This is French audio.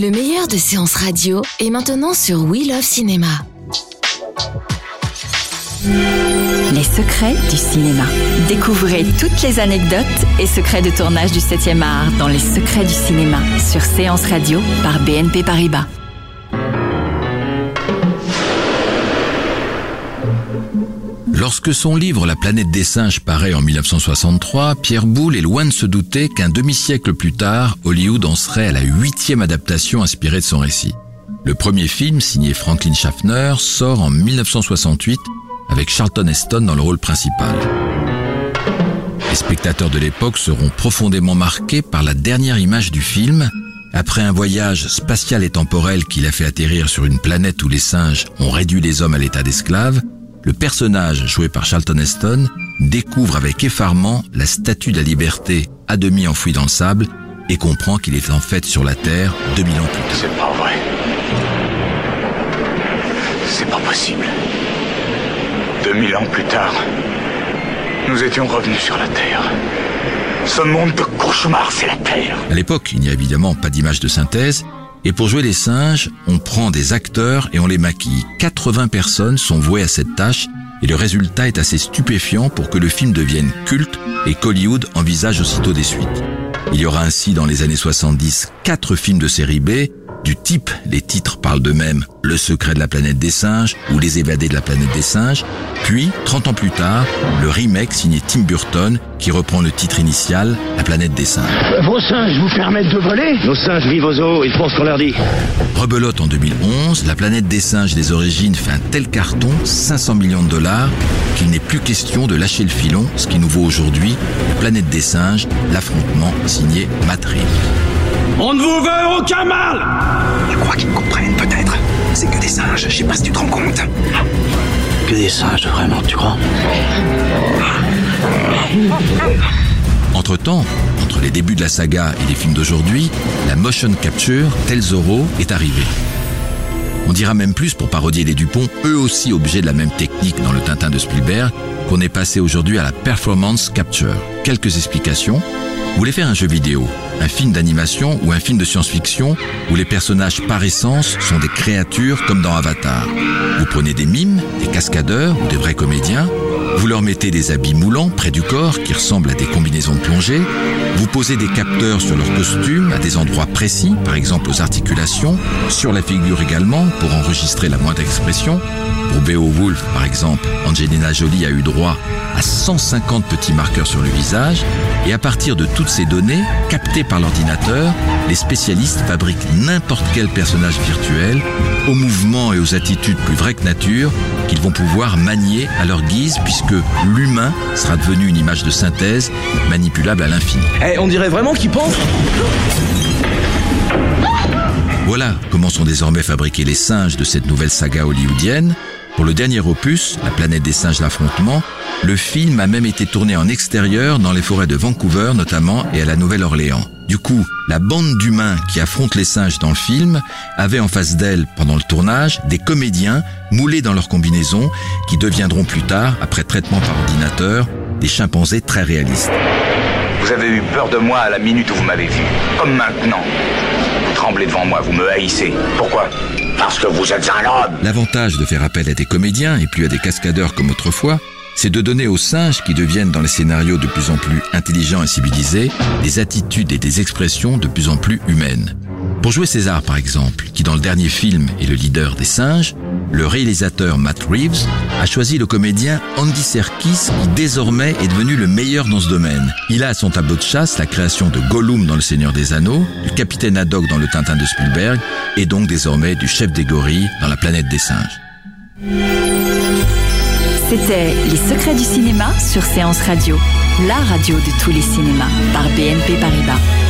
Le meilleur de séances radio est maintenant sur We Love Cinéma. Les secrets du cinéma. Découvrez toutes les anecdotes et secrets de tournage du 7e art dans Les secrets du cinéma sur Séance Radio par BNP Paribas. Lorsque son livre La planète des singes paraît en 1963, Pierre Boulle est loin de se douter qu'un demi-siècle plus tard, Hollywood en serait à la huitième adaptation inspirée de son récit. Le premier film, signé Franklin Schaffner, sort en 1968 avec Charlton Heston dans le rôle principal. Les spectateurs de l'époque seront profondément marqués par la dernière image du film. Après un voyage spatial et temporel qui l'a fait atterrir sur une planète où les singes ont réduit les hommes à l'état d'esclaves, le personnage joué par Charlton Heston découvre avec effarement la statue de la liberté à demi enfouie dans le sable et comprend qu'il est en fait sur la Terre 2000 ans plus tard. C'est pas vrai. C'est pas possible. 2000 ans plus tard, nous étions revenus sur la Terre. Ce monde de cauchemar, c'est la Terre. À l'époque, il n'y a évidemment pas d'image de synthèse, et pour jouer les singes, on prend des acteurs et on les maquille. 80 personnes sont vouées à cette tâche, et le résultat est assez stupéfiant pour que le film devienne culte et qu'Hollywood envisage aussitôt des suites. Il y aura ainsi dans les années 70 quatre films de série B, du type, les titres parlent d'eux-mêmes, Le secret de la planète des singes ou Les évadés de la planète des singes, puis, 30 ans plus tard, le remake signé Tim Burton qui reprend le titre initial, La planète des singes. Vos singes vous permettent de voler? Nos singes vivent aux eaux, ils font ce qu'on leur dit. Rebelote en 2011, La planète des singes des origines fait un tel carton, 500 millions de dollars, qu'il n'est plus question de lâcher le filon, ce qui nous vaut aujourd'hui La planète des singes, l'affrontement signé Matt Reeves. On ne vous veut aucun mal Je crois qu'ils me comprennent peut-être. C'est que des singes, je sais pas si tu te rends compte. Que des singes, vraiment, tu crois? Entre-temps, entre les débuts de la saga et les films d'aujourd'hui, la motion capture, tel Zorro, est arrivée. On dira même plus pour parodier les Dupont, eux aussi objets de la même technique dans le Tintin de Spielberg, qu'on est passé aujourd'hui à la performance capture. Quelques explications. Vous voulez faire un jeu vidéo, un film d'animation ou un film de science-fiction où les personnages par essence sont des créatures comme dans Avatar. Vous prenez des mimes, ou des vrais comédiens, vous leur mettez des habits moulants près du corps qui ressemblent à des combinaisons de plongée, vous posez des capteurs sur leurs costumes à des endroits précis, par exemple aux articulations, sur la figure également pour enregistrer la moindre expression. Pour Beowulf, par exemple, Angelina Jolie a eu droit à 150 petits marqueurs sur le visage, et à partir de toutes ces données, captées par l'ordinateur, les spécialistes fabriquent n'importe quel personnage virtuel, aux mouvements et aux attitudes plus vraies que nature, qu'ils vont pouvoir manier à leur guise, puisque l'humain sera devenu une image de synthèse manipulable à l'infini. Eh, on dirait vraiment qu'ils pensent Voilà comment sont désormais fabriqués les singes de cette nouvelle saga hollywoodienne. Pour le dernier opus, La planète des singes l'affrontement, le film a même été tourné en extérieur dans les forêts de Vancouver notamment et à la Nouvelle-Orléans. Du coup, la bande d'humains qui affrontent les singes dans le film avait en face d'elle, pendant le tournage, des comédiens moulés dans leurs combinaisons qui deviendront plus tard, après traitement par ordinateur, des chimpanzés très réalistes. Vous avez eu peur de moi à la minute où vous m'avez vu. Comme maintenant. Vous tremblez devant moi, vous me haïssez. Pourquoi? L'avantage de faire appel à des comédiens et plus à des cascadeurs comme autrefois, c'est de donner aux singes qui deviennent dans les scénarios de plus en plus intelligents et civilisés des attitudes et des expressions de plus en plus humaines. Pour jouer César par exemple, qui dans le dernier film est le leader des singes, le réalisateur Matt Reeves a choisi le comédien Andy Serkis qui désormais est devenu le meilleur dans ce domaine. Il a à son tableau de chasse la création de Gollum dans Le Seigneur des Anneaux, du capitaine Haddock dans le Tintin de Spielberg et donc désormais du chef des gorilles dans La planète des singes. C'était Les secrets du cinéma sur Séance Radio. la radio de tous les cinémas par BNP Paribas.